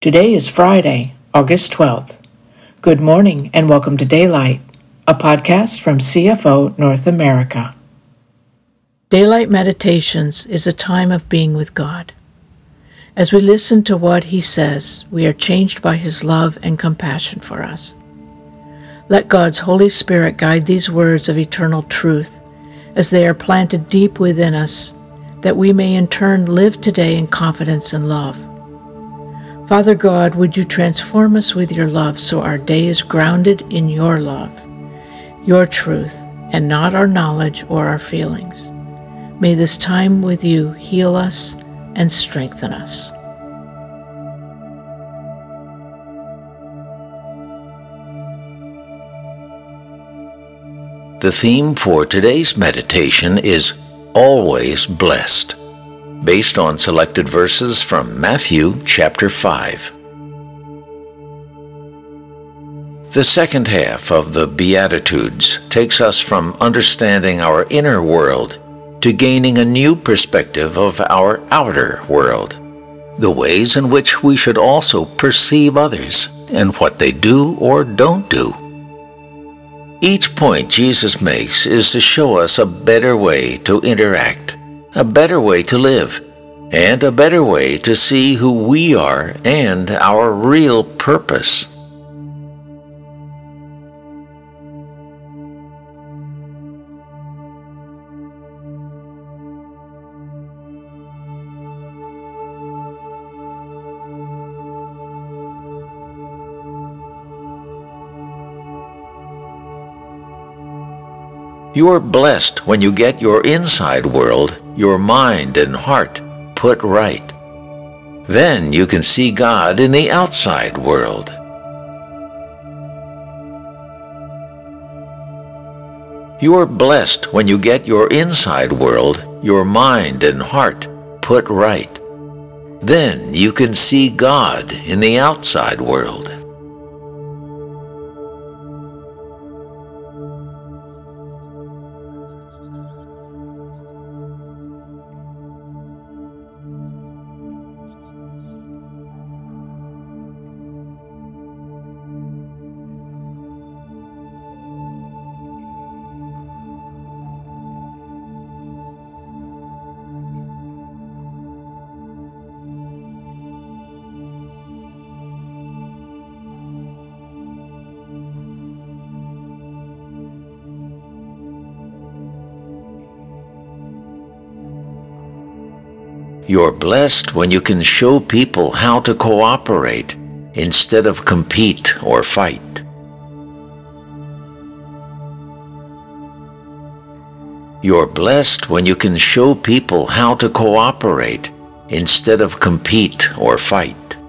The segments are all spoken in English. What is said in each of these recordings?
Today is Friday, August 12th. Good morning and welcome to Daylight, a podcast from CFO North America. Daylight Meditations is a time of being with God. As we listen to what He says, we are changed by His love and compassion for us. Let God's Holy Spirit guide these words of eternal truth as they are planted deep within us, that we may in turn live today in confidence and love. Father God, would you transform us with your love so our day is grounded in your love, your truth, and not our knowledge or our feelings. May this time with you heal us and strengthen us. The theme for today's meditation is Always Blessed based on selected verses from Matthew chapter 5. The second half of the Beatitudes takes us from understanding our inner world to gaining a new perspective of our outer world, the ways in which we should also perceive others and what they do or don't do. Each point Jesus makes is to show us a better way to interact a better way to live, and a better way to see who we are and our real purpose. You are blessed when you get your inside world, your mind and heart, put right. Then you can see God in the outside world. You are blessed when you get your inside world, your mind and heart, put right. Then you can see God in the outside world. You're blessed when you can show people how to cooperate instead of compete or fight. You're blessed when you can show people how to cooperate instead of compete or fight.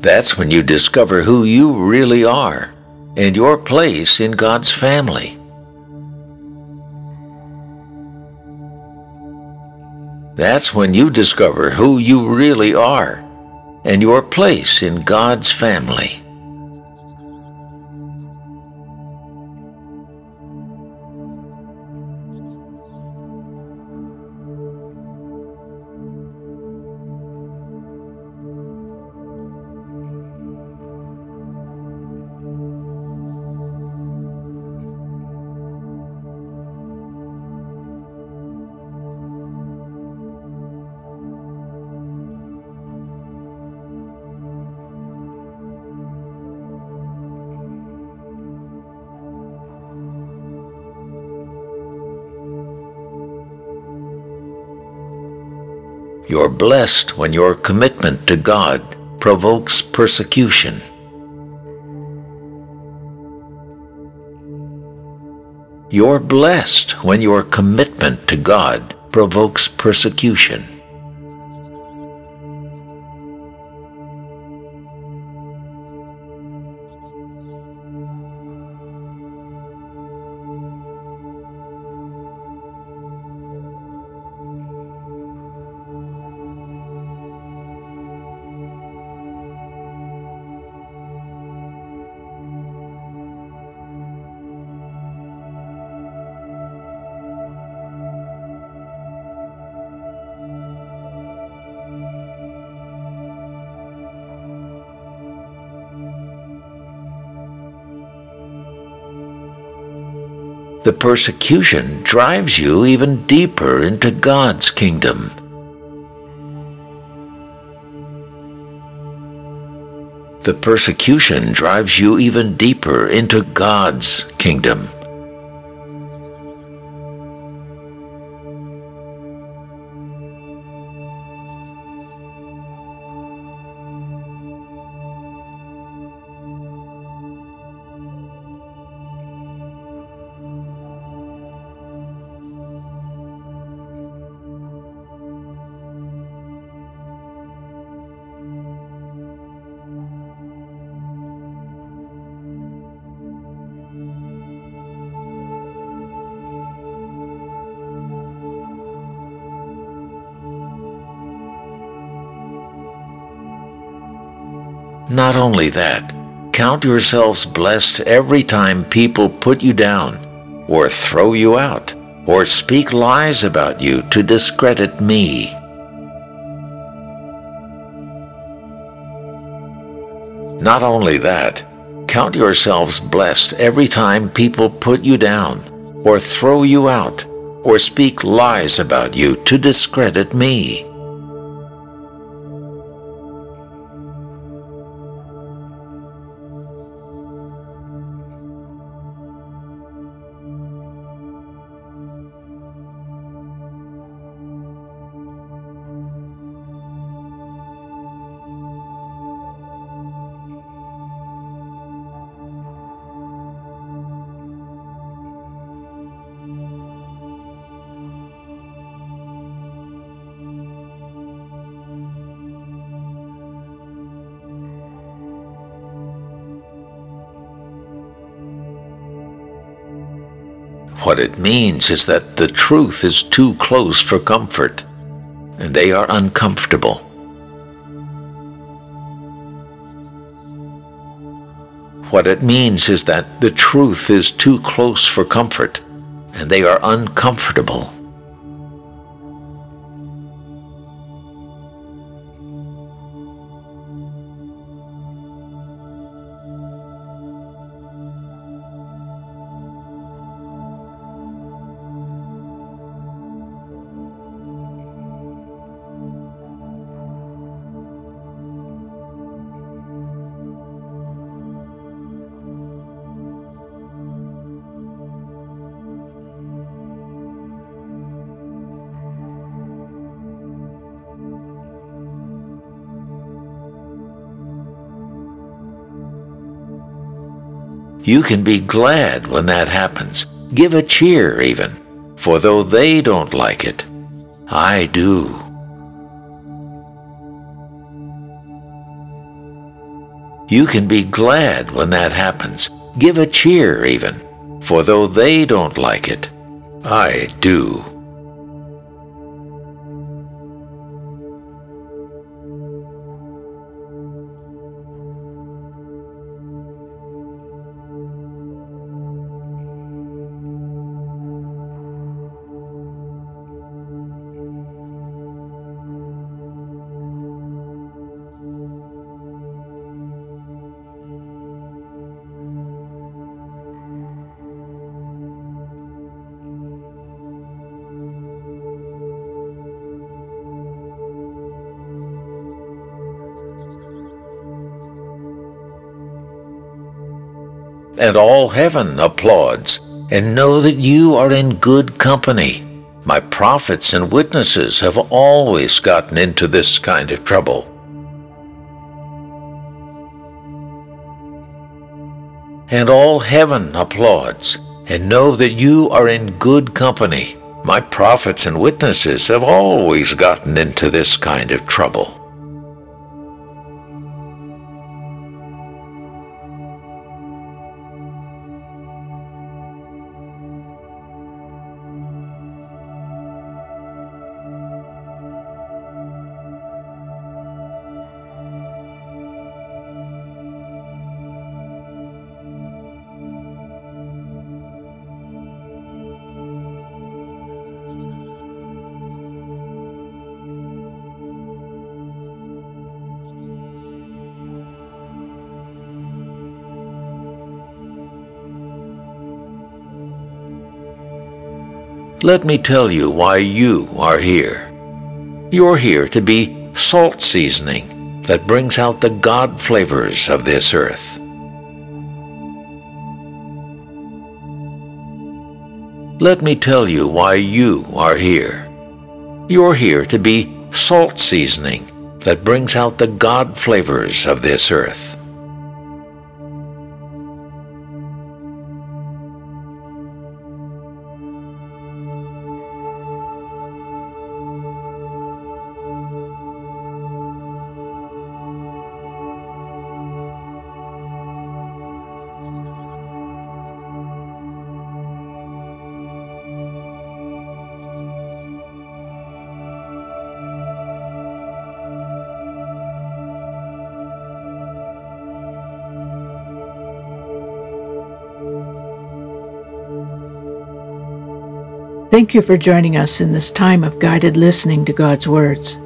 That's when you discover who you really are and your place in God's family. That's when you discover who you really are and your place in God's family. You're blessed when your commitment to God provokes persecution. You're blessed when your commitment to God provokes persecution. The persecution drives you even deeper into God's kingdom. The persecution drives you even deeper into God's kingdom. Not only that, count yourselves blessed every time people put you down, or throw you out, or speak lies about you to discredit me. Not only that, count yourselves blessed every time people put you down, or throw you out, or speak lies about you to discredit me. What it means is that the truth is too close for comfort, and they are uncomfortable. What it means is that the truth is too close for comfort, and they are uncomfortable. You can be glad when that happens. Give a cheer, even. For though they don't like it, I do. You can be glad when that happens. Give a cheer, even. For though they don't like it, I do. And all heaven applauds, and know that you are in good company. My prophets and witnesses have always gotten into this kind of trouble. And all heaven applauds, and know that you are in good company. My prophets and witnesses have always gotten into this kind of trouble. Let me tell you why you are here. You're here to be salt seasoning that brings out the God flavors of this earth. Let me tell you why you are here. You're here to be salt seasoning that brings out the God flavors of this earth. Thank you for joining us in this time of guided listening to God's words.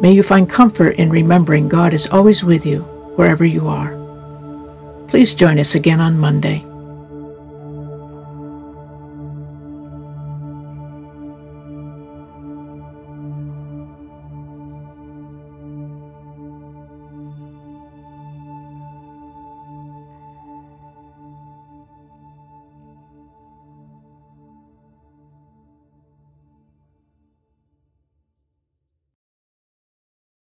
May you find comfort in remembering God is always with you wherever you are. Please join us again on Monday.